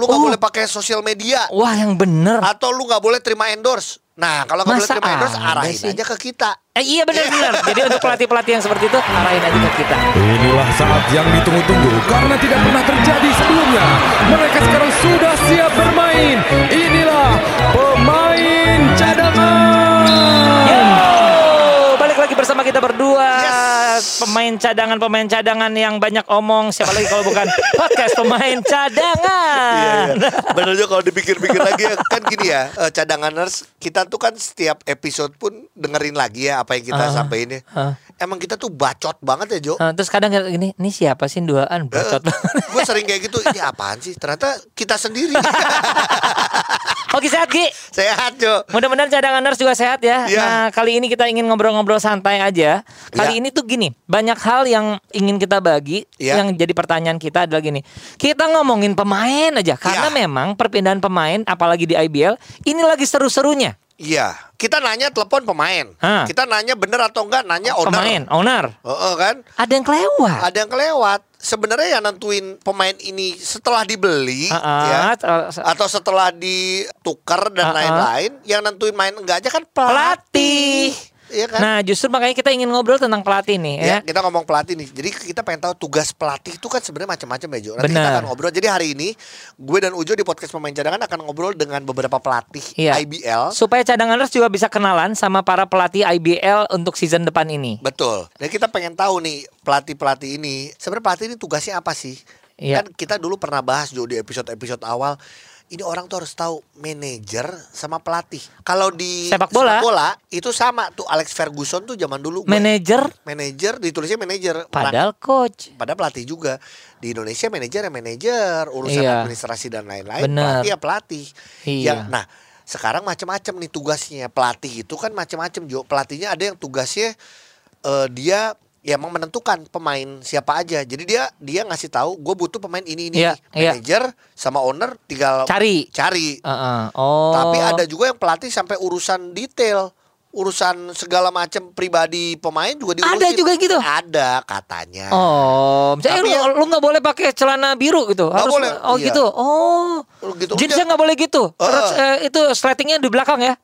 lu nggak Oh. boleh pakai sosial media Wah, yang bener. atau lu nggak boleh terima endorse. Nah, kalau nggak boleh terima endorse, arahin sih? aja ke kita. Eh, iya benar-benar. Jadi untuk pelatih-pelatih yang seperti itu arahin aja ke kita. Inilah saat yang ditunggu-tunggu karena tidak pernah terjadi sebelumnya. Mereka sekarang sudah siap bermain. Inilah pemain cadangan. Bersama kita berdua. Yes. Pemain cadangan, pemain cadangan yang banyak omong. Siapa lagi kalau bukan podcast pemain cadangan. Iya, iya. Bener juga kalau dipikir-pikir lagi ya, kan gini ya, eh, cadanganers kita tuh kan setiap episode pun dengerin lagi ya apa yang kita Ah, sampaikan ya. ah. Emang kita tuh bacot banget ya Jo. Eh, terus kadang kayak gini, ini siapa sih duaan bacot gue sering kayak gitu, ini apaan sih? Ternyata kita sendiri. Oke sehat Gi. Sehat Jo. Mudah-mudahan cadanganers juga sehat ya. Iya. Nah kali ini kita ingin ngobrol-ngobrol santai aja. Kali Iya. ini tuh gini, banyak hal yang ingin kita bagi. Iya. Yang jadi pertanyaan kita adalah gini, kita ngomongin pemain aja karena Iya. memang perpindahan pemain, apalagi di IBL, ini lagi seru-serunya. Iya, kita nanya telepon pemain. Hah. Kita nanya bener atau enggak, nanya owner. Pemain, owner, Heeh, kan? ada yang kelewat. Ada yang kelewat. Sebenarnya yang nentuin pemain ini setelah dibeli Ah, ah, ya atau setelah ditukar dan Ah, ah. lain-lain, yang nentuin main enggak aja kan pelatih. pelatih. Iya kan? Nah, justru makanya kita ingin ngobrol tentang pelatih nih ya. Ya, kita ngomong pelatih nih. Jadi kita pengen tahu tugas pelatih itu kan sebenarnya macam-macam ya, Jo. Nanti kita Benar. akan ngobrol. Jadi hari ini gue dan Ujo di podcast pemain cadangan akan ngobrol dengan beberapa pelatih Iya. IBL. Supaya cadanganers juga bisa kenalan sama para pelatih IBL untuk season depan ini. Betul. Dan kita pengen tahu nih pelatih-pelatih ini sebenarnya pelatih ini tugasnya apa sih? Iya. Kan kita dulu pernah bahas Jo di episode-episode awal. Ini orang tuh harus tahu manajer sama pelatih. Kalau di Sepak bola. itu sama tuh Alex Ferguson tuh zaman dulu Manajer manajer ditulisnya manajer. padahal coach. Padahal pelatih juga di Indonesia manajer ya manajer, urusan Iya. administrasi dan lain-lain. Pelatih ya pelatih. Iya. Ya, nah sekarang macam-macam nih tugasnya pelatih itu kan macam-macam Jo. Pelatihnya ada yang tugasnya eh, dia ya emang menentukan pemain siapa aja. Jadi dia dia ngasih tahu gue butuh pemain ini ini. Nih. iya. Manajer sama owner tinggal Cari. cari. Heeh. Oh. Tapi ada juga yang pelatih sampai urusan detail. Urusan segala macam pribadi pemain juga diurusin. Ada juga gitu? Ada katanya. Oh, misalnya Tapi lu, yang- lu nggak boleh pakai celana biru gitu. Nggak boleh, Oh iya. gitu. Oh. Gitu. Jeansnya Udah. nggak boleh gitu. Heeh. Terus eh, itu sletingnya di belakang ya.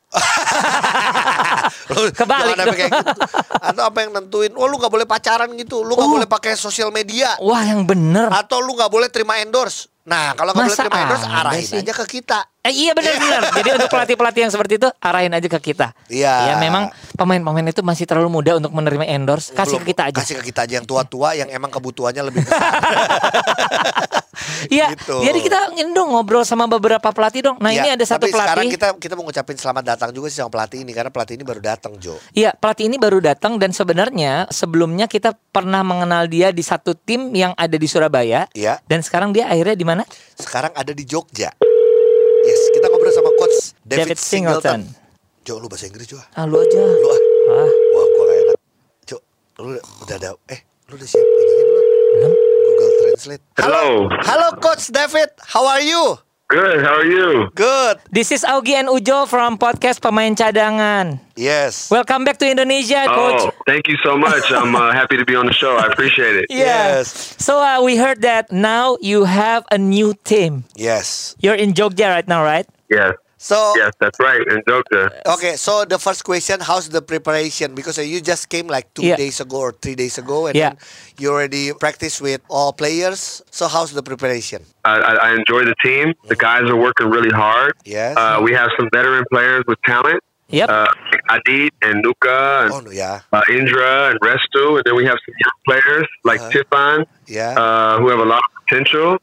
Lu Kebalik jangan sampai kayak gitu. Atau apa yang nentuin, oh lu nggak boleh pacaran gitu, lu nggak Oh. boleh pakai sosial media, Wah, yang bener. atau lu nggak boleh terima endorse. Nah kalau nggak boleh terima endorse, arahin sih? aja ke kita. Eh, iya benar-benar. Jadi untuk pelatih-pelatih yang seperti itu arahin aja ke kita. Iya. Ya memang pemain-pemain itu masih terlalu muda untuk menerima endorse. Kasih Belum, ke kita aja. Kasih ke kita aja yang tua-tua yang emang kebutuhannya lebih besar. Iya. Gitu. Jadi kita dong ngobrol sama beberapa pelatih dong. Nah Iya, ini ada satu tapi sekarang pelatih. kita kita mau ngucapin selamat datang juga sih sama pelatih ini karena pelatih ini baru datang Jo. Iya, pelatih ini baru datang dan sebenarnya sebelumnya kita pernah mengenal dia di satu tim yang ada di Surabaya. Iya. Dan sekarang dia akhirnya di mana? Sekarang ada di Jogja. Yes, kita ngobrol sama coach David, David Singleton. Singleton. Jo, lu bahasa Inggris Jo. Ah, lu aja. Lu ah. Ah, Wah, gua gak enak. Cuk, lu udah ada eh, lu udah siap ininya belum? belum. Google Translate. Hello. Halo Coach David, how are you? Good. How are you? Good. This is Augie and Ujo from podcast Pemain Cadangan. Yes. Welcome back to Indonesia, coach. Oh, thank you so much. I'm uh, happy to be on the show. I appreciate it. Yeah. Yes. So uh, we heard that now you have a new team. Yes. You're in Jogja right now, right? Yes. So Yes, that's right. In Jogja. okay, so the first question, how's the preparation? Because uh, you just came like two Yeah. days ago or three days ago, and Yeah. then you already practice with all players. So how's the preparation? I, I, I enjoy the team. The guys are working really hard. Yes. Uh, we have some veteran players with talent. Yep. Uh, Adit and Nuka and oh yeah, uh, Indra and Restu, and then we have some young players like Uh-huh. Tiffan, yeah. uh, who have a lot of potential.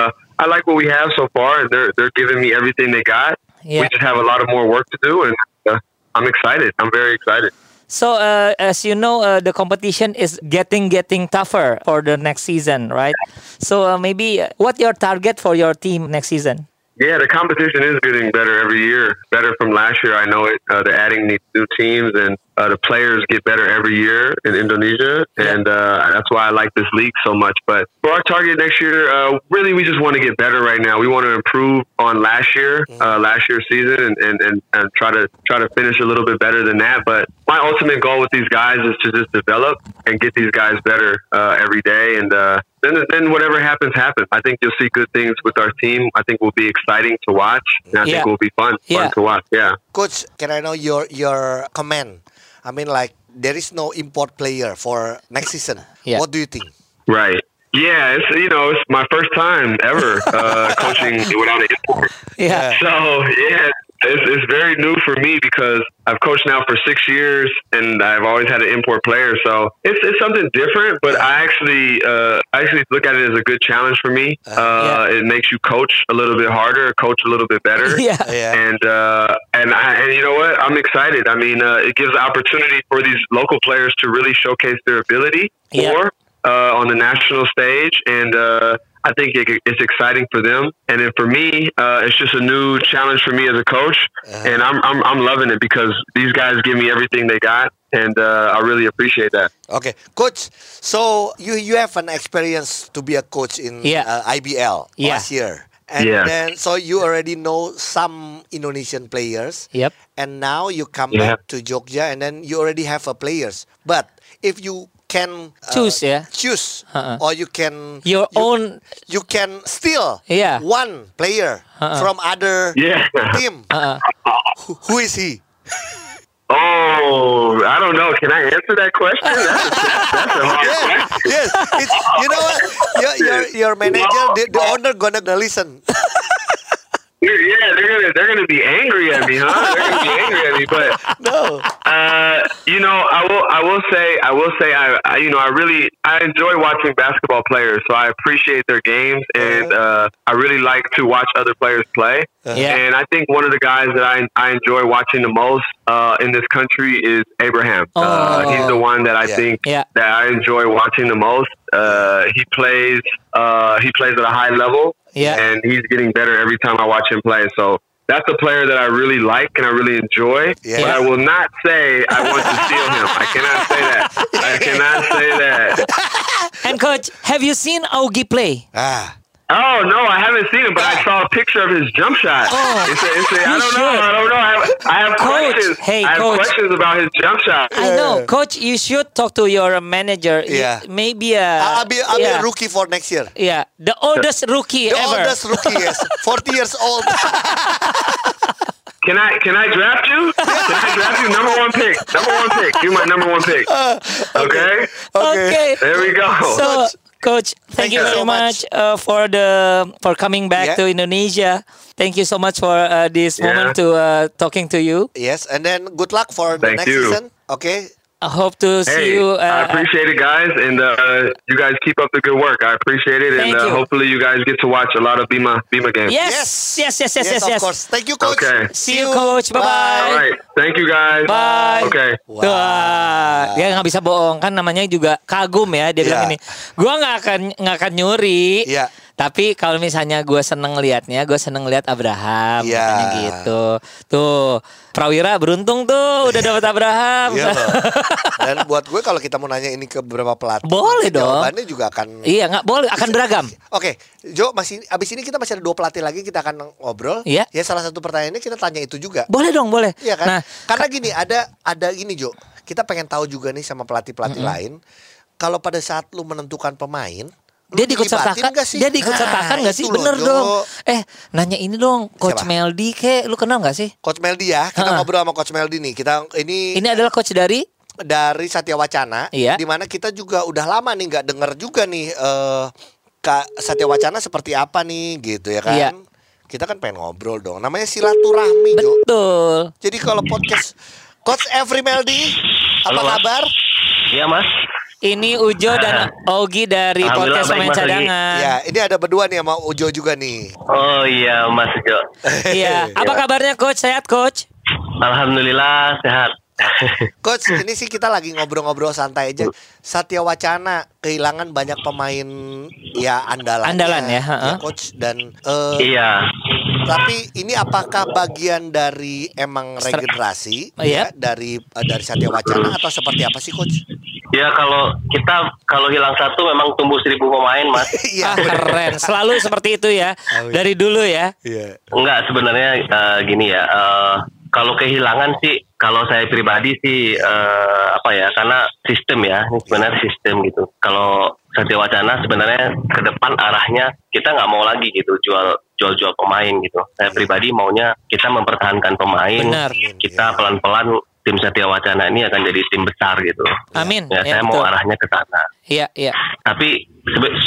So, uh, I like what we have so far, and they're they're giving me everything they got. Yeah. We just have a lot of more work to do, and uh, I'm excited. I'm very excited. So uh, as you know, uh, the competition is getting getting tougher for the next season, right? So uh, maybe uh, what your target for your team next season? Yeah, the competition is getting better every year. Better from last year, I know it. Uh, they're adding new teams, and uh, the players get better every year in Indonesia, and uh, that's why I like this league so much. But for our target next year, uh, really, we just want to get better right now. We want to improve on last year, uh, last year's season, and, and, and, and try to try to finish a little bit better than that. But my ultimate goal with these guys is to just develop and get these guys better uh, every day, and uh, then then whatever happens, happens. I think you'll see good things with our team. I think will be exciting to watch, and I Yeah. think will be fun Yeah. fun to watch. Yeah. Coach, can I know your your comment? I mean, like there is no import player for next season. Yeah. What do you think? Right. Yeah, it's you know it's my first time ever uh, coaching without an import. Yeah. So yeah, it's, it's very new for me because I've coached now for six years and I've always had an import player. So it's, it's something different, but I actually uh, I actually look at it as a good challenge for me. Uh, It makes you coach a little bit harder, coach a little bit better. Yeah. Yeah. And uh, and I, and you know what? I'm excited. I mean, uh, it gives the opportunity for these local players to really showcase their ability Yeah. more uh, on the national stage, and uh, I think it, it's exciting for them. And then for me, uh, it's just a new challenge for me as a coach, and I'm, I'm I'm loving it because these guys give me everything they got, and uh, I really appreciate that. Okay, coach. So you you have an experience to be a coach in Yeah. uh, IBL Yeah. last year, and Yeah. then so you already know some Indonesian players. Yep. And now you come Yeah. back to Jogja, and then you already have a players. But if you can uh, Choose, yeah. choose, Uh-uh. or you can Your you, own you can steal Yeah. one player Uh-uh. from other Yeah. team. uh, Who, who is he? Oh, I don't know. Can I answer that question? That's a, that's a hard yes, question. yes. It's, you know what? Your your, your manager, the, the owner, gonna listen. Yeah, they're gonna they're gonna be angry at me, huh? They're gonna be angry at me, but No. Uh, you know, I will. I will say. I will say. I, I. You know, I really. I enjoy watching basketball players. So I appreciate their games, and uh, I really like to watch other players play. Yeah. And I think one of the guys that I I enjoy watching the most uh, in this country is Abraham. Uh, Oh. he's the one that I Yeah. think Yeah. that I enjoy watching the most. Uh, he plays. Uh, he plays at a high level. Yeah. And he's getting better every time I watch him play. So. That's a player that I really like and I really enjoy. Yeah. But I will not say I want to steal him. I cannot say that. I cannot say that. and coach, have you seen Augie play? Ah. Oh no, I haven't seen him, but I saw a picture of his jump shot. Oh, It's a- it's a- I don't should. know. I don't know. I have, I have Coach, questions. hey, I have coach. questions about his jump shot. I know, coach. You should talk to your manager. Yeah. Maybe a. I'll be I'll yeah. be a rookie for next year. Yeah, the oldest rookie The ever. oldest rookie, yes, forty years old. Can I can I draft you? Can I draft you? Number one pick. Number one pick. You're my number one pick. Uh, okay. Okay. There we go. So, coach, thank, Thank you you very so much, much. uh, for the for coming back Yeah. to Indonesia. Thank you so much for uh, this Yeah. moment to uh, talking to you. yes, and then good luck for the Thank next you. season. Okay. I hope to see Hey, you. I Uh, appreciate it, guys, and uh, you guys keep up the good work. I appreciate it, Thank and uh, you. hopefully you guys get to watch a lot of Bima Bima games. yes, yes, yes, yes, yes, yes. of course. Thank you, coach. Okay. See you, coach. Bye-bye. All right, thank you guys. Bye. Okay. Wow. Tuh, ah, dia nggak bisa bohong kan namanya juga kagum ya dia bilang Iya. ini. Gua nggak akan nggak akan nyuri. Iya. Tapi kalau misalnya gue seneng liatnya, gue seneng lihat Abraham, Iya. katanya gitu. Tuh, Prawira beruntung tuh udah dapat Abraham. Iya. Dan buat gue kalau kita mau nanya ini ke beberapa pelatih, Boleh dong. Jawabannya juga akan. iya nggak boleh, akan beragam. Oke, Jo, masih abis ini kita masih ada dua pelatih lagi kita akan ngobrol. Iya. Ya salah satu pertanyaannya kita tanya itu juga. Boleh dong, boleh. Iya kan? Nah, Karena gini ada ada gini Jo, kita pengen tahu juga nih sama pelatih pelatih lain, kalau pada saat lu menentukan pemain, dia diikut sertakan sih? Dia diikut Nah, sertakan nggak sih? loh, Bener Jo. dong. Eh, nanya ini dong, Coach Siapa? Meldi, ke lu kenal nggak sih? Coach Meldi ya, kita Ha-ha. ngobrol sama Coach Meldi nih. Kita ini, Ini adalah coach dari dari Satya Wacana, Iya. di mana kita juga udah lama nih nggak denger juga nih eh Kak Satya Wacana seperti apa nih gitu ya kan. Iya. Kita kan pengen ngobrol dong. Namanya silaturahmi, Jo. betul. Jadi kalau podcast Coach Every Meldi, apa Halo, kabar? Iya mas. Ini Ujo dan Ogi dari podcast pemain cadangan. Ya, ini ada berdua nih sama Ujo juga nih. Oh iya mas Jo. Iya. Apa kabarnya coach? Sehat coach? Alhamdulillah sehat. Coach, ini sih kita lagi ngobrol-ngobrol santai aja. Satya Wacana kehilangan banyak pemain ya andalan. Andalan ya, ha-ha. Coach dan eh, iya. tapi ini apakah bagian dari emang regenerasi Iya. ya, dari eh, dari Satya Wacana atau seperti apa sih coach? Ya kalau kita kalau hilang satu memang tumbuh seribu pemain mas. Iya. Ah, keren. Selalu seperti itu ya. Oh, iya. Dari dulu ya. Iya. Enggak sebenarnya eh, gini ya. eh, kalau kehilangan sih kalau saya pribadi sih eh, apa ya karena sistem ya ini sebenarnya sistem gitu kalau Satya Wacana sebenarnya ke depan arahnya kita nggak mau lagi gitu jual jual jual pemain gitu saya pribadi maunya kita mempertahankan pemain Benar. kita pelan pelan tim Satya Wacana ini akan jadi tim besar gitu Amin. ya, Ya, saya mau betul. arahnya ke sana Iya, iya. tapi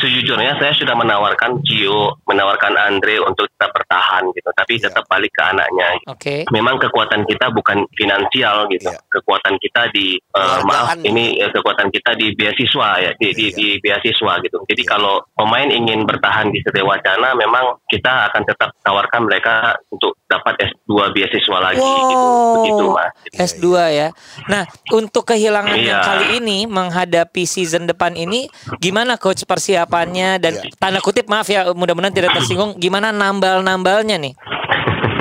sejujurnya saya sudah menawarkan Gio, menawarkan Andre untuk tetap bertahan gitu, tapi Iya. tetap balik ke anaknya. Oke. Memang kekuatan kita bukan finansial gitu, Iya. kekuatan kita di eh, Keluargaan. maaf ini eh, kekuatan kita di beasiswa ya, di, di, Iya. di beasiswa gitu. Jadi Iya. kalau pemain ingin bertahan di Satya Wacana, memang kita akan tetap tawarkan mereka untuk dapat S2 beasiswa lagi gitu, begitu mas. S2 ya. Nah, untuk kehilangan yang Iya. kali ini menghadapi season depan ini gimana coach persiapannya dan Iya. tanda kutip maaf ya mudah-mudahan tidak tersinggung gimana nambal-nambalnya nih?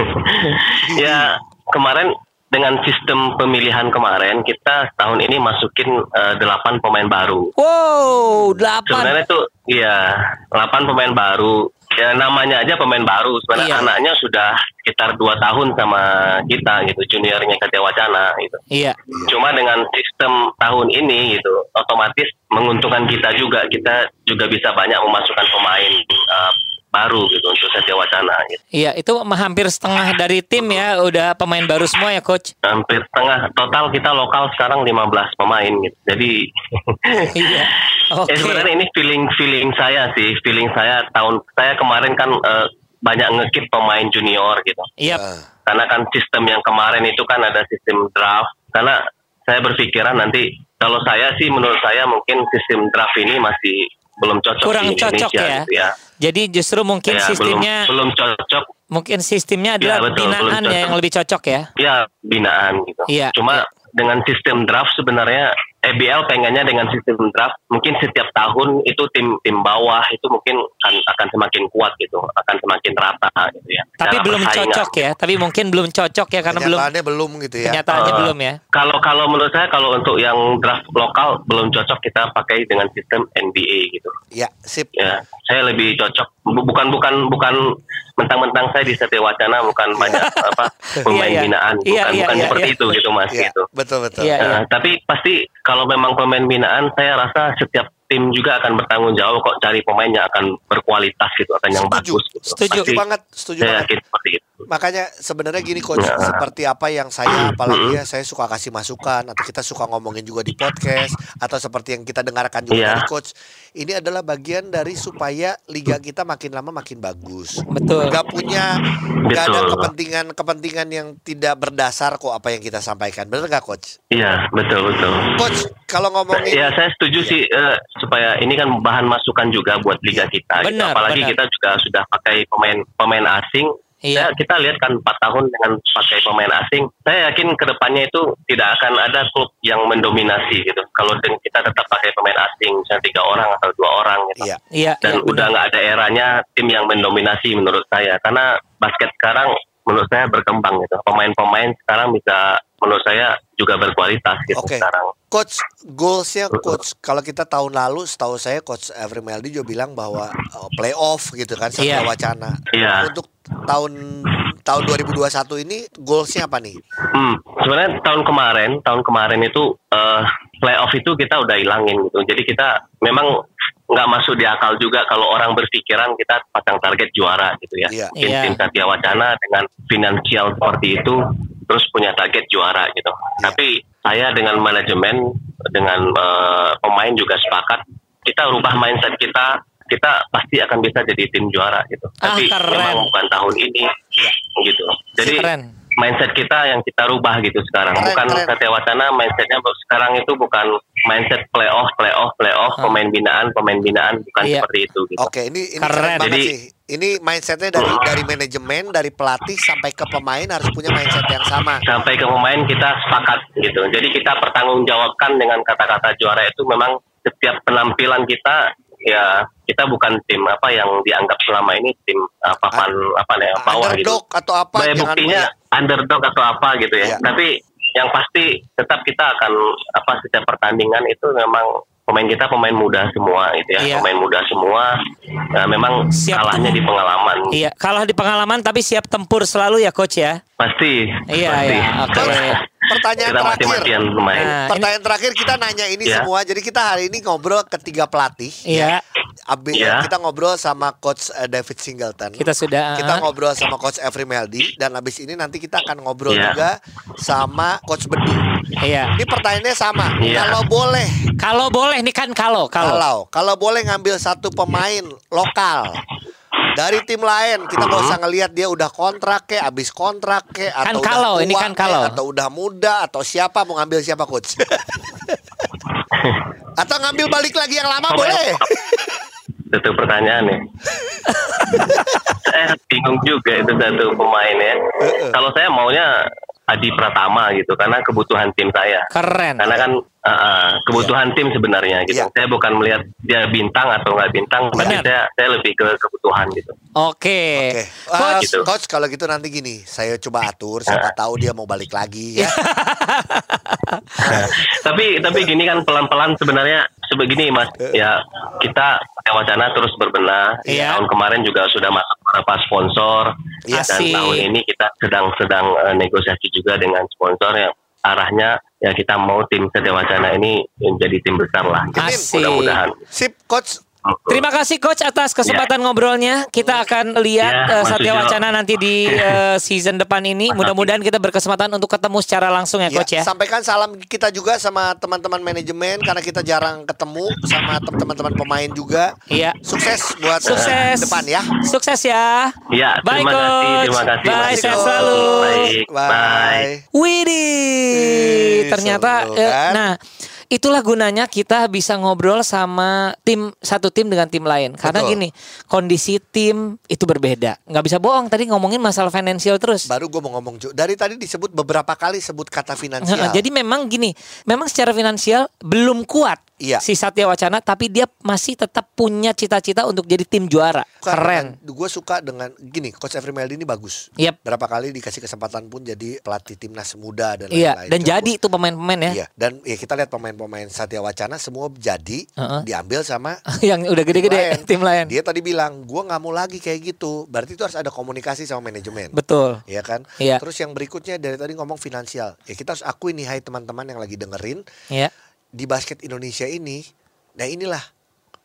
ya kemarin dengan sistem pemilihan kemarin kita tahun ini masukin eh, delapan pemain baru. Wow, delapan. Sebenarnya tuh iya delapan pemain baru. Ya namanya aja pemain baru. Sebenarnya Iya. anaknya sudah sekitar dua tahun sama kita gitu juniornya Satya Wacana gitu. Iya. Cuma dengan sistem tahun ini gitu otomatis menguntungkan kita juga. Kita juga bisa banyak memasukkan pemain eh, baru gitu untuk Satya Wacana gitu. Iya, itu hampir setengah dari tim ya udah pemain baru semua ya coach. hampir setengah total kita lokal sekarang 15 pemain gitu. Jadi Iya. Oke. eh, sebenarnya ini feeling feeling saya sih, feeling saya tahun saya kemarin kan eh, banyak ngekip pemain junior gitu. Iya. Ah, Karena kan sistem yang kemarin itu kan ada sistem draft. Karena saya berpikiran nanti kalau saya sih menurut saya mungkin sistem draft ini masih belum cocok Kurang di cocok Indonesia ya. gitu ya. Jadi justru mungkin Ya, sistemnya belum belum cocok mungkin sistemnya Iya, adalah betul, binaan ya yang lebih cocok ya. ya binaan gitu. Iya, Cuma dengan sistem draft sebenarnya EBL pengennya dengan sistem draft mungkin setiap tahun itu tim tim bawah itu mungkin akan akan semakin kuat gitu, akan semakin rata gitu ya. Tapi belum persaingan. cocok ya. Tapi mungkin belum cocok ya karena belum kenyataannya belum gitu ya. kenyataannya Eh, belum ya. Kalau kalau menurut saya kalau untuk yang draft lokal belum cocok kita pakai dengan sistem NBA gitu. Ya, sip. Ya, saya lebih cocok Bu- bukan bukan bukan mentang-mentang saya di Satya Wacana bukan banyak apa pemain Iya, iya. binaan, bukan Iya, iya, bukan iya, seperti iya. itu gitu Mas Iya, gitu. betul betul. Iya, Nah, tapi pasti kalau memang pemain binaan, saya rasa setiap tim juga akan bertanggung jawab kok cari pemain yang akan berkualitas gitu, akan yang Setuju. bagus. Gitu. Setuju Pasti banget, setuju Saya banget. seperti itu. Makanya sebenarnya gini coach, Nah. seperti apa yang saya apalagi ya saya suka kasih masukan atau kita suka ngomongin juga di podcast atau seperti yang kita dengarkan juga Iya. dari coach. Ini adalah bagian dari supaya liga kita makin lama makin bagus. Betul. Gak punya gak ada Betul. kepentingan kepentingan yang tidak berdasar kok apa yang kita sampaikan. Bener gak coach? Iya, betul betul. Coach, kalau ngomongin Ya saya setuju sih eh, supaya ini kan bahan masukan juga buat liga kita. gitu. Benar, Apalagi benar. kita juga sudah pakai pemain pemain asing. Iya. Ya, kita lihat kan 4 tahun dengan pakai pemain asing. Saya yakin ke depannya itu tidak akan ada klub yang mendominasi gitu. Kalau kita tetap pakai pemain asing, misalnya tiga orang atau dua orang gitu. Iya. Iya, Dan iya, udah nggak ada eranya tim yang mendominasi menurut saya. Karena basket sekarang menurut saya berkembang gitu. Pemain-pemain sekarang bisa menurut saya juga berkualitas gitu Oke. sekarang. Coach, goalsnya coach. Kalau kita tahun lalu, setahu saya coach Every Meldi juga bilang bahwa uh, playoff gitu kan, Satya Iya. Wacana. Iya. Untuk tahun tahun 2021 ini goalsnya apa nih? Hmm, sebenarnya tahun kemarin, tahun kemarin itu eh, playoff itu kita udah hilangin gitu. Jadi kita memang nggak masuk di akal juga kalau orang berpikiran kita pasang target juara gitu ya. Iya. Tim, Iya. tim Satya Wacana dengan finansial seperti itu terus punya target juara gitu. Tapi saya dengan manajemen dengan eh, pemain juga sepakat kita rubah mindset kita kita pasti akan bisa jadi tim juara gitu. Ah, Tapi keren. memang bukan tahun ini gitu. Jadi Keren. mindset kita yang kita rubah gitu sekarang. Keren, bukan keren. Satya Wacana mindsetnya sekarang itu bukan mindset playoff, playoff, playoff, Ah. pemain binaan, pemain binaan bukan Iya. seperti itu gitu. Oke, ini ini Keren. keren, banget Jadi- sih. Ini mindsetnya dari dari manajemen, dari pelatih sampai ke pemain harus punya mindset yang sama. Sampai ke pemain kita sepakat gitu. Jadi kita pertanggungjawabkan dengan kata-kata juara itu memang setiap penampilan kita ya kita bukan tim apa yang dianggap selama ini tim uh, papan apa ya bawah gitu. Underdog atau apa? Jangan- buktinya underdog atau apa gitu ya. Iya. Tapi yang pasti tetap kita akan apa setiap pertandingan itu memang pemain kita pemain muda semua gitu ya, Iya. pemain muda semua. Nah, memang Siap kalahnya di pengalaman. Iya, kalah di pengalaman tapi siap tempur selalu ya coach ya. Pasti. Iya, pasti. iya, oke. Pertanyaan kita terakhir. mati-matian bermain. Nah, Pertanyaan terakhir kita nanya ini Ya. semua. Jadi kita hari ini ngobrol ketiga pelatih. Iya. Abi- Ya. Kita ngobrol sama coach eh, David Singleton. Kita sudah Kita uh, ngobrol sama coach Every Meldi dan habis ini nanti kita akan ngobrol Iya. juga sama coach Bedu. Iya. Ini pertanyaannya sama. Iya. Kalau boleh, Kalau boleh nih kan kalau kalau. kalau kalau boleh ngambil satu pemain lokal dari tim lain, kita nggak usah ngelihat dia udah kontrak ke, abis kontrak ke, Kan atau kalau, udah ini tua kan ke, kalau. atau udah muda, atau siapa mau ngambil siapa coach? atau ngambil balik lagi yang lama boleh? Itu pertanyaan ya. saya bingung juga itu satu pemain ya. Kalau saya maunya Adi Pratama gitu karena kebutuhan tim saya. Keren. Karena kan uh, uh, kebutuhan tim sebenarnya gitu. Iya. Saya bukan melihat dia bintang atau nggak bintang, tapi saya saya lebih ke kebutuhan gitu. Oke. Oke, Coach, Ah, Gitu. coach kalau gitu nanti gini, saya coba atur, siapa tahu dia mau balik lagi ya. tapi tapi gini kan pelan-pelan sebenarnya sebegini mas ya kita wacana terus berbenah Iya. tahun kemarin juga sudah masuk beberapa sponsor Iya. dan Asik. tahun ini kita sedang sedang eh, negosiasi juga dengan sponsor yang arahnya ya kita mau tim Satya Wacana ini menjadi tim besar lah Asik. mudah-mudahan Sip, coach. Terima kasih coach atas kesempatan ngobrolnya. Kita akan lihat Ya, eh, Mas Satya. Wacana nanti di eh, season depan ini. Mudah-mudahan kita berkesempatan untuk ketemu secara langsung ya Ya, coach ya. Sampaikan salam kita juga sama teman-teman manajemen karena kita jarang ketemu sama tem- teman-teman pemain juga. Iya. Sukses buat Sukses. eh, depan ya. Sukses ya. ya Bye, terima kasih Coach. terima kasih Bye, sehat selalu. bye. Bye. Widih, Ih, ternyata seru eh, kan? nah itulah gunanya kita bisa ngobrol sama tim satu tim dengan tim lain karena Betul. gini kondisi tim itu berbeda nggak bisa bohong tadi ngomongin masalah financial terus Baru gue mau ngomong. Dari tadi disebut beberapa kali sebut kata finansial. jadi memang gini memang secara finansial belum kuat Iya. si Satya Wacana tapi dia masih tetap punya cita-cita untuk jadi tim juara keren Gue suka dengan gini, Coach Every Meldi ini bagus. Yep. Berapa kali dikasih kesempatan pun jadi pelatih timnas muda dan iya lain-lain. dan Cukup. jadi itu pemain-pemain ya Iya, dan ya kita lihat pemain-pemain Satya Wacana semua jadi Heeh. diambil sama yang udah gede-gede tim lain Dia tadi bilang, gua nggak mau lagi kayak gitu. Berarti itu harus ada komunikasi sama manajemen. betul Iya kan? Iya. Terus yang berikutnya dari tadi ngomong finansial. Ya kita harus akui nih hai teman-teman yang lagi dengerin ya di basket Indonesia ini. Nah inilah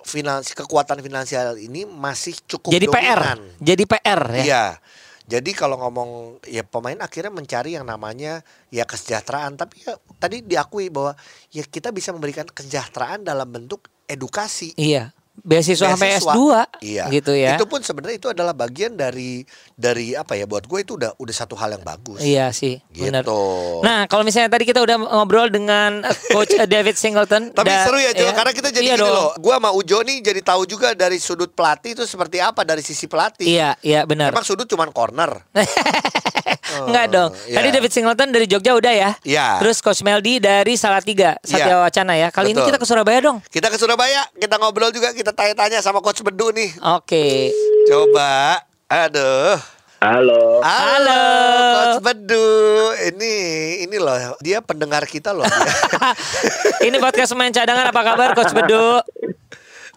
finansi kekuatan finansial ini masih cukup jadi PR dominan. jadi PR ya Iya. Jadi kalau ngomong ya pemain akhirnya mencari yang namanya ya kesejahteraan. Tapi ya tadi diakui bahwa ya kita bisa memberikan kesejahteraan dalam bentuk edukasi. Iya. Beasiswa sampai Beasiswa. S2 Iya. gitu ya. Itu pun sebenarnya itu adalah bagian dari dari apa ya buat gue itu udah udah satu hal yang bagus. Iya sih, Gitu. benar. Nah, kalau misalnya tadi kita udah ngobrol dengan eh, coach eh, David Singleton Tapi da- seru ya Jo, iya. karena kita jadi iya gini dong. loh. Gua sama Ujo nih jadi tahu juga dari sudut pelatih itu seperti apa dari sisi pelatih. Iya, iya benar. Emang sudut cuman corner. Enggak dong. iya. Tadi David Singleton dari Jogja udah ya. Iya. Terus Coach Meldi dari Salatiga, Satya Iya. Wacana ya. Kali ini Betul. kita ke Surabaya dong. Kita ke Surabaya, kita ngobrol juga, kita tanya-tanya sama coach Bedu nih. Oke. Coba. Aduh. halo Halo. Coach Bedu. Ini ini loh, dia pendengar kita loh. ini podcast main cadangan apa kabar Coach Bedu?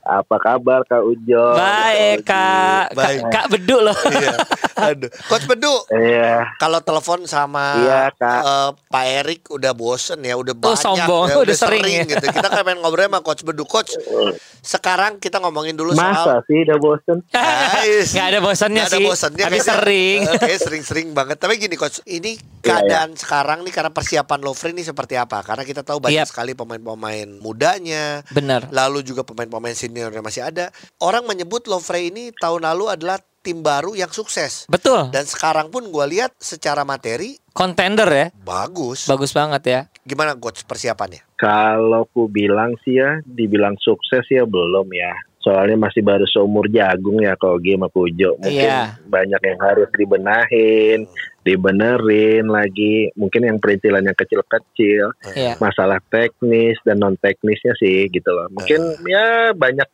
Apa kabar Kak Ujo? Baik, Kak. Kak, Baik. Kak Bedu loh. Iya. Aduh. Coach Bedu, Iya. kalau telepon sama Iya, Kak. eh, Pak Erik udah bosen ya, udah Oh, banyak, sombong. ya, Udah sering ya. gitu. Kita kan pengen ngobrol sama Coach Bedu. Coach, sekarang kita ngomongin dulu Masa soal sih udah bosen? Guys. Nggak ada bosannya Nggak ada sih. bosannya Tapi kayaknya. sering. Kayaknya sering-sering banget. Tapi gini coach, ini keadaan sekarang nih karena persiapan Lovre ini seperti apa? Karena kita tahu banyak Yap. sekali pemain-pemain mudanya. Benar. Lalu juga pemain-pemain senior yang masih ada. Orang menyebut Lovre ini tahun lalu adalah tim baru yang sukses. Betul. Dan sekarang pun gue lihat secara materi Contender ya. bagus. Bagus banget ya. Gimana coach persiapannya? Kalau ku bilang sih ya, dibilang sukses ya belum ya. Soalnya masih baru seumur jagung ya kalau game sama Ujo. Mungkin Iya. banyak yang harus dibenahin, dibenerin lagi. Mungkin yang perintilan yang kecil-kecil. Iya. Masalah teknis dan non teknisnya sih gitu loh. Mungkin ya banyak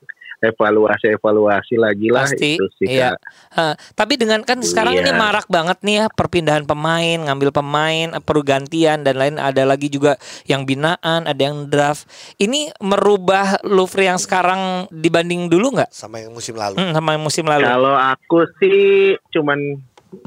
evaluasi-evaluasi lagi lah Pasti, itu sih iya. Kak. Eh, tapi dengan kan sekarang ini Iya. marak banget nih ya perpindahan pemain, ngambil pemain, pergantian dan lain ada lagi juga yang binaan, ada yang draft. Ini merubah Louvre yang sekarang dibanding dulu nggak? sama yang musim lalu. Hmm, sama yang musim lalu. Kalau aku sih cuman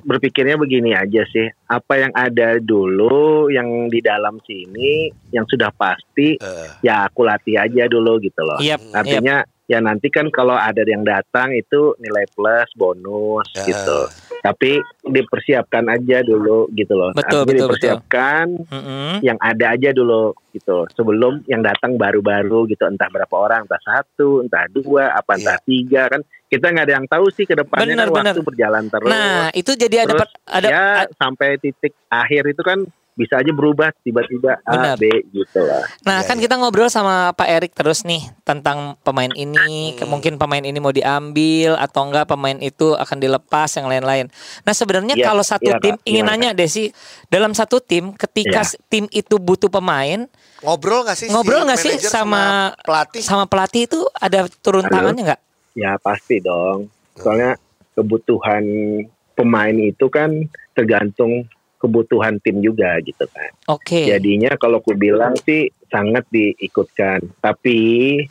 berpikirnya begini aja sih. Apa yang ada dulu yang di dalam sini yang sudah pasti Eh, ya aku latih aja dulu gitu loh. Yap. Artinya ya nanti kan kalau ada yang datang itu nilai plus bonus Ya. gitu. Tapi dipersiapkan aja dulu gitu loh. Betul, Artinya betul, betul. dipersiapkan Mm-mm. yang ada aja dulu gitu sebelum yang datang baru-baru gitu entah berapa orang entah satu entah dua apa entah tiga kan kita nggak ada yang tahu sih ke depannya Benar, kan benar. waktu berjalan terus Nah, itu jadi ada Terus, per- ada ya sampai titik akhir itu kan bisa aja berubah tiba-tiba. A B gitu lah Nah, Iya, kan iya. kita ngobrol sama Pak Erik terus nih tentang pemain ini, Hmm. mungkin pemain ini mau diambil atau enggak pemain itu akan dilepas yang lain-lain. Nah, sebenarnya Iya, kalau satu Kak. tim ingin Gimana, nanya Desi, dalam satu tim ketika s- tim itu butuh pemain, ngobrol nggak sih? si ngobrol nggak sih manajer sama pelatih? sama pelatih itu ada turun Halo? tangannya nggak? ya pasti dong soalnya kebutuhan pemain itu kan tergantung kebutuhan tim juga gitu kan Oke. jadinya kalau aku bilang sih sangat diikutkan tapi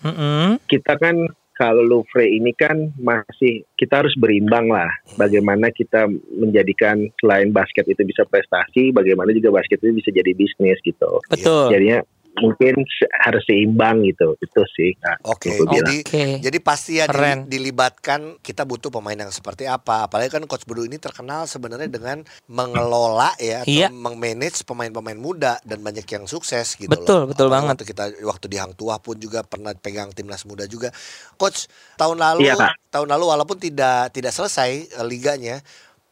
Mm-mm. kita kan kalau Louvre ini kan masih kita harus berimbang lah. Bagaimana kita menjadikan selain basket itu bisa prestasi, bagaimana juga basket itu bisa jadi bisnis gitu. Betul. Jadinya mungkin harus seimbang gitu. Itu sih. Kak, Oke, bilang. jadi Oke. jadi pasti ya di- dilibatkan kita butuh pemain yang seperti apa. Apalagi kan coach Bedu ini terkenal sebenarnya dengan mengelola ya atau Iya. mengmanage pemain-pemain muda dan banyak yang sukses gitu Betul, loh. betul Apalagi banget. Waktu kita waktu di Hang Tuah pun juga pernah pegang timnas muda juga. Coach, tahun lalu Iya, tahun lalu walaupun tidak tidak selesai eh, liganya,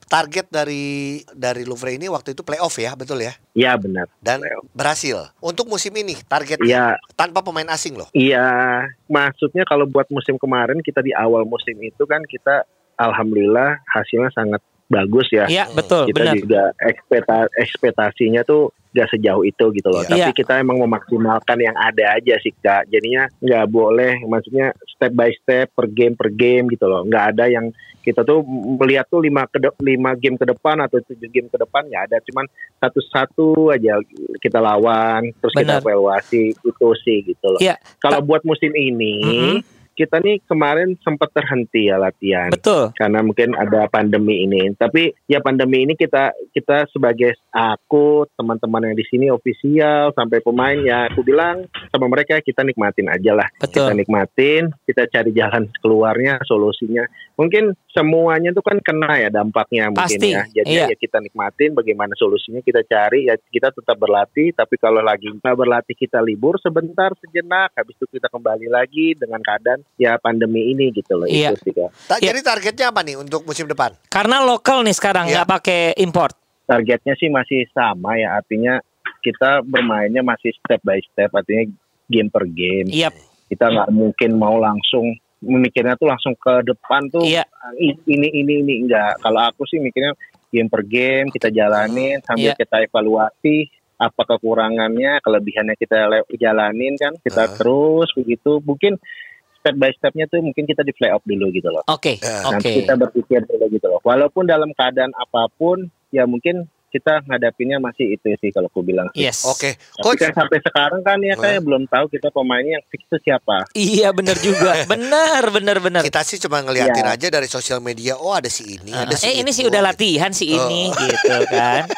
target dari dari Louvre ini waktu itu playoff ya, betul ya? Iya benar. Dan Playoff. berhasil. Untuk musim ini targetnya Iya, tanpa pemain asing loh. iya. Maksudnya kalau buat musim kemarin kita di awal musim itu kan kita alhamdulillah hasilnya sangat bagus ya. Iya, betul, kita benar. juga ekspekta ekspektasinya tuh gak sejauh itu gitu loh. Iya. Tapi Iya. kita emang memaksimalkan yang ada aja sih kak. Jadinya nggak boleh, maksudnya step by step per game per game gitu loh. Nggak ada yang kita tuh melihat tuh lima ke lima game ke depan atau tujuh game ke depan nggak ada. Cuman satu-satu aja kita lawan, terus Benar. kita evaluasi itu sih gitu loh. Iya. Kalau buat musim ini Mm-mm. Kita nih kemarin sempat terhenti ya latihan Betul. karena mungkin ada pandemi ini. Tapi ya pandemi ini kita kita sebagai aku teman-teman yang di sini ofisial sampai pemain ya aku bilang sama mereka kita nikmatin aja lah. Betul. Kita nikmatin, kita cari jalan keluarnya, solusinya. Mungkin semuanya itu kan kena ya dampaknya mungkin Pasti, ya. Jadi iya. ya kita nikmatin bagaimana solusinya kita cari ya kita tetap berlatih tapi kalau lagi nggak berlatih kita libur sebentar sejenak habis itu kita kembali lagi dengan keadaan ya pandemi ini gitu loh Iya. itu sih Kak. Ta- Ya. Jadi targetnya apa nih untuk musim depan? Karena lokal nih sekarang Iya. nggak pakai import. targetnya sih masih sama ya artinya kita bermainnya masih step by step artinya game per game Iya. kita nggak mungkin mau langsung memikirnya tuh langsung ke depan tuh Iya. i- ini ini ini enggak kalau aku sih mikirnya game per game kita jalanin sambil Iya. kita evaluasi apa kekurangannya kelebihannya kita le- jalanin kan kita Ah. terus begitu mungkin step by stepnya tuh mungkin kita di play off dulu gitu loh Oke. Ya. Oke. Nanti kita berpikir dulu gitu loh. Walaupun dalam keadaan apa pun, ya mungkin kita ngadapinnya masih itu sih kalau aku bilang. sih. Yes. Oke, Tapi coach. kan sampai sekarang kan ya kayak belum tahu kita pemainnya yang fix itu siapa. Iya benar juga. benar benar benar. Kita sih cuma ngeliatin Iya. aja dari sosial media. Oh ada si ini, ada si eh ini itu. sih udah latihan si ini gitu kan.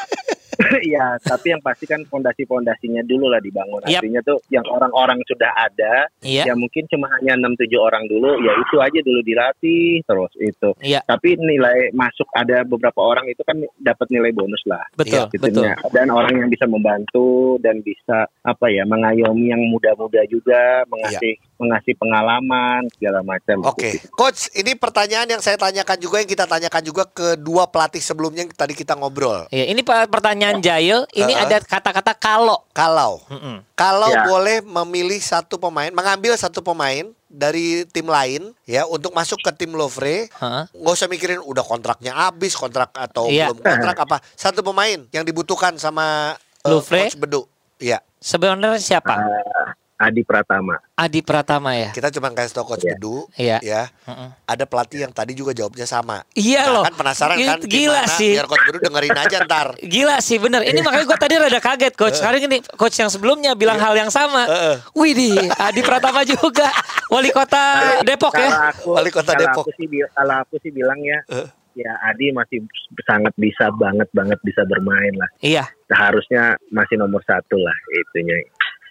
Iya, tapi yang pasti kan fondasi-fondasinya dulu lah dibangun. Yap. Artinya tuh yang orang-orang sudah ada, Iya. ya mungkin cuma hanya 6-7 orang dulu, ya itu aja dulu dilatih terus itu. Iya. Tapi nilai masuk ada beberapa orang itu kan dapat nilai bonus lah. Betul, Gitu, betul. Dan orang yang bisa membantu dan bisa apa ya mengayomi yang muda-muda juga, mengasih mengasih pengalaman segala macam. Oke, coach. Ini pertanyaan yang saya tanyakan juga yang kita tanyakan juga ke dua pelatih sebelumnya yang tadi kita ngobrol. Iya, ini pertanyaan Jail. Ini Uh-uh. ada kata-kata kalau. Kalau Mm-mm. kalau Ya. boleh memilih satu pemain, mengambil satu pemain dari tim lain ya untuk masuk ke tim Lovre, Heeh. nggak usah mikirin udah kontraknya habis, kontrak atau Iya. belum kontrak apa. Satu pemain yang dibutuhkan sama uh, Louvre? coach Bedu. Iya. Sebenarnya siapa? Adi Pratama. Adi Pratama ya. Kita cuma kasih tau coach Iya. Bedu Iya. ya. Heeh. Ada pelatih yang tadi juga jawabnya sama. Iya Nah, loh. kan penasaran kan Itu Gila gimana sih. biar coach Bedu dengerin aja ntar. Gila sih bener. Ini makanya gue tadi rada kaget coach. Sekarang ini coach yang sebelumnya bilang hal yang sama. Heeh. Wih di Adi Pratama juga wali kota Depok ya. Kalau aku, Wali kota kalau Depok. Aku sih, kalau aku sih bilang ya, Eh. ya Adi masih sangat bisa banget banget bisa bermain lah. Iya. Seharusnya masih nomor satu lah itunya.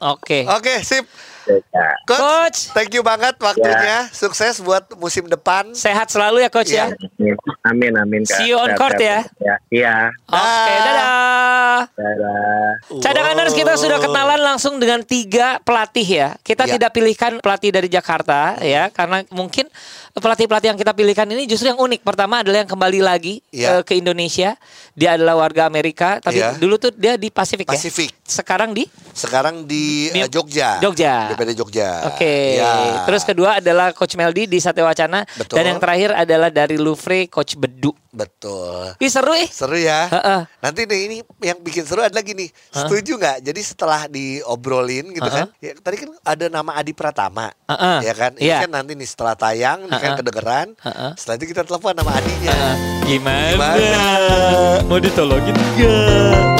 Oke. Oke, sip. Ya. Coach, Coach. thank you banget waktunya. Sukses buat musim depan. Sehat selalu ya coach ya. Iya. Amin amin. Kak. See you on court ya. Ya. Iya. Oke, dadah. Dadah. Cadanganers kita sudah kenalan langsung dengan tiga pelatih ya. Kita Ya. tidak pilihkan pelatih dari Jakarta ya, karena mungkin pelatih-pelatih yang kita pilihkan ini justru yang unik. Pertama adalah yang kembali lagi Ya. eh, ke Indonesia. Dia adalah warga Amerika, tapi Ya. dulu tuh dia di Pasifik, Pasifik. ya. Sekarang di Sekarang di eh, Jogja. Jogja. DPD Jogja. Oke. Ya. Terus kedua adalah Coach Meldi di Satya Wacana Betul. dan yang terakhir adalah dari Louvre Coach Bedu. betul. Ih seru eh. Seru ya. Heeh. Nanti nih ini yang bikin seru adalah gini. Setuju nggak? Jadi setelah diobrolin gitu kan. Ya, tadi kan ada nama Adi Pratama. Heeh. Ya kan? Ini Iya. kan nanti nih setelah tayang ini kan kedengeran. Heeh. Setelah itu kita telepon nama Adinya. Gimana? Gimana? Mau ditolongin enggak?